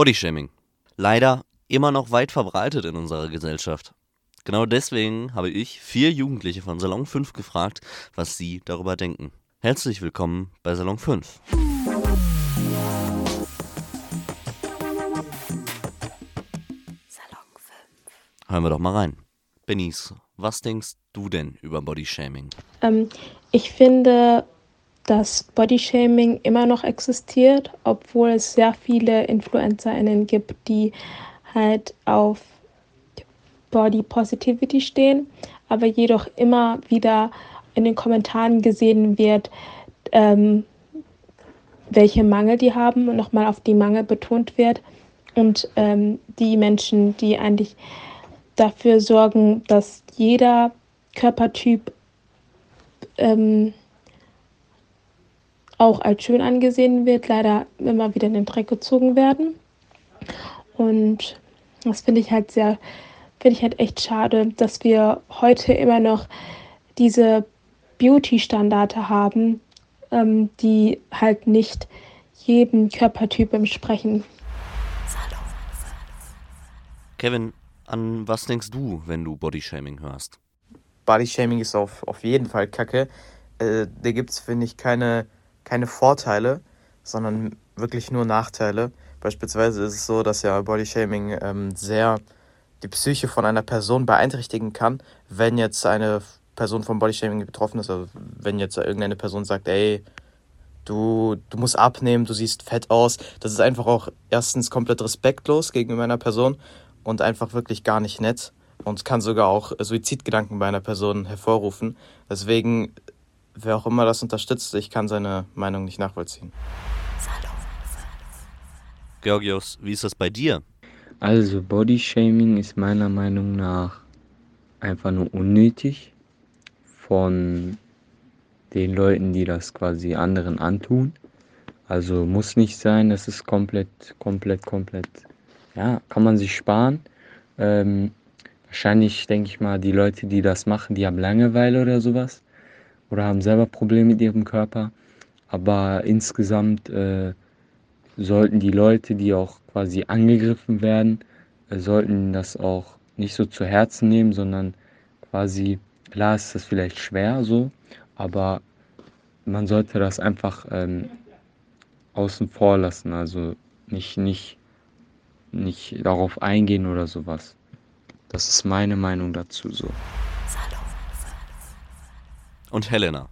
Bodyshaming. Leider immer noch weit verbreitet in unserer Gesellschaft. Genau deswegen habe ich vier Jugendliche von Salon 5 gefragt, was sie darüber denken. Herzlich willkommen bei Salon 5. Hören wir doch mal rein. Benice, was denkst du denn über Bodyshaming? Ähm, ich finde, dass Bodyshaming immer noch existiert, obwohl es sehr viele InfluencerInnen gibt, die halt auf Body Positivity stehen, aber jedoch immer wieder in den Kommentaren gesehen wird, ähm, welche Mangel die haben und nochmal auf die Mangel betont wird. Und ähm, die Menschen, die eigentlich dafür sorgen, dass jeder Körpertyp ähm, auch als schön angesehen wird, leider immer wieder in den Dreck gezogen werden. Und das finde ich halt sehr, finde ich halt echt schade, dass wir heute immer noch diese Beauty-Standarte haben, ähm, die halt nicht jedem Körpertyp entsprechen. Kevin, an was denkst du, wenn du Bodyshaming hörst? Bodyshaming ist auf, auf jeden Fall kacke. Äh, da gibt es, finde ich, keine, keine Vorteile, sondern wirklich nur Nachteile. Beispielsweise ist es so, dass ja Bodyshaming ähm, sehr die Psyche von einer Person beeinträchtigen kann, wenn jetzt eine Person von Bodyshaming betroffen ist. Also wenn jetzt irgendeine Person sagt, ey, du, du musst abnehmen, du siehst fett aus. Das ist einfach auch erstens komplett respektlos gegenüber einer Person und einfach wirklich gar nicht nett und kann sogar auch Suizidgedanken bei einer Person hervorrufen. Deswegen, wer auch immer das unterstützt, ich kann seine Meinung nicht nachvollziehen. Georgios, wie ist das bei dir? Also Bodyshaming ist meiner Meinung nach einfach nur unnötig von den Leuten, die das quasi anderen antun. Also muss nicht sein, das ist komplett, komplett, komplett ja, kann man sich sparen. Ähm, wahrscheinlich denke ich mal, die Leute, die das machen, die haben Langeweile oder sowas oder haben selber Probleme mit ihrem Körper. Aber insgesamt äh, sollten die Leute, die auch quasi angegriffen werden, äh, sollten das auch nicht so zu Herzen nehmen, sondern quasi, klar ist das vielleicht schwer so, aber man sollte das einfach ähm, außen vor lassen. Also nicht, nicht nicht darauf eingehen oder sowas. Das ist meine Meinung dazu so. Und Helena,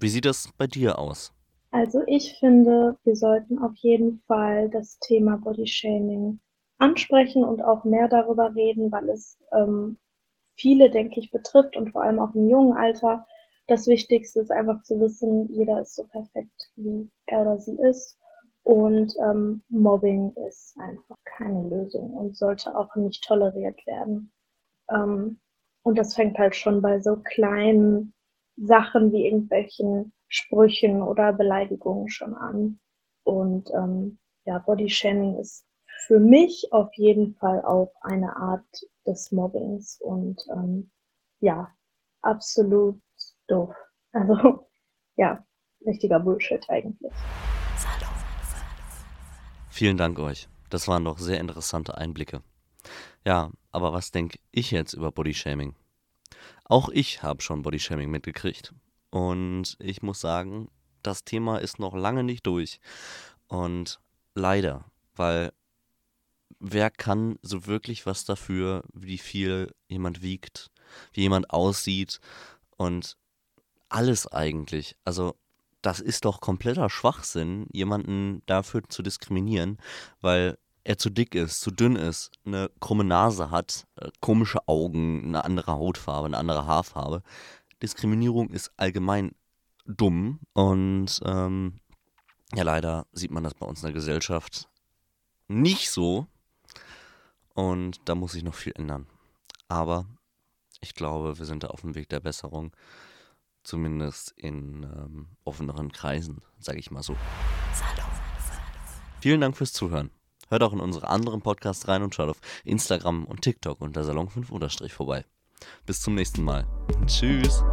wie sieht das bei dir aus? Also ich finde, wir sollten auf jeden Fall das Thema Bodyshaming ansprechen und auch mehr darüber reden, weil es ähm, viele, denke ich, betrifft und vor allem auch im jungen Alter. Das Wichtigste ist einfach zu wissen, jeder ist so perfekt, wie er oder sie ist. Und ähm, Mobbing ist einfach keine Lösung und sollte auch nicht toleriert werden. Ähm, und das fängt halt schon bei so kleinen Sachen wie irgendwelchen Sprüchen oder Beleidigungen schon an. Und ähm, ja, Bodyshaming ist für mich auf jeden Fall auch eine Art des Mobbings und ähm, ja, absolut doof. Also ja, richtiger Bullshit eigentlich. Vielen Dank euch. Das waren doch sehr interessante Einblicke. Ja, aber was denke ich jetzt über Bodyshaming? Auch ich habe schon Bodyshaming mitgekriegt. Und ich muss sagen, das Thema ist noch lange nicht durch. Und leider, weil wer kann so wirklich was dafür, wie viel jemand wiegt, wie jemand aussieht und alles eigentlich. Also das ist doch kompletter Schwachsinn, jemanden dafür zu diskriminieren, weil er zu dick ist, zu dünn ist, eine krumme Nase hat, äh, komische Augen, eine andere Hautfarbe, eine andere Haarfarbe. Diskriminierung ist allgemein dumm und ähm, ja, leider sieht man das bei uns in der Gesellschaft nicht so und da muss sich noch viel ändern. Aber ich glaube, wir sind da auf dem Weg der Besserung. Zumindest in ähm, offeneren Kreisen, sage ich mal so. Vielen Dank fürs Zuhören. Hört auch in unsere anderen Podcasts rein und schaut auf Instagram und TikTok unter Salon5 vorbei. Bis zum nächsten Mal. Tschüss.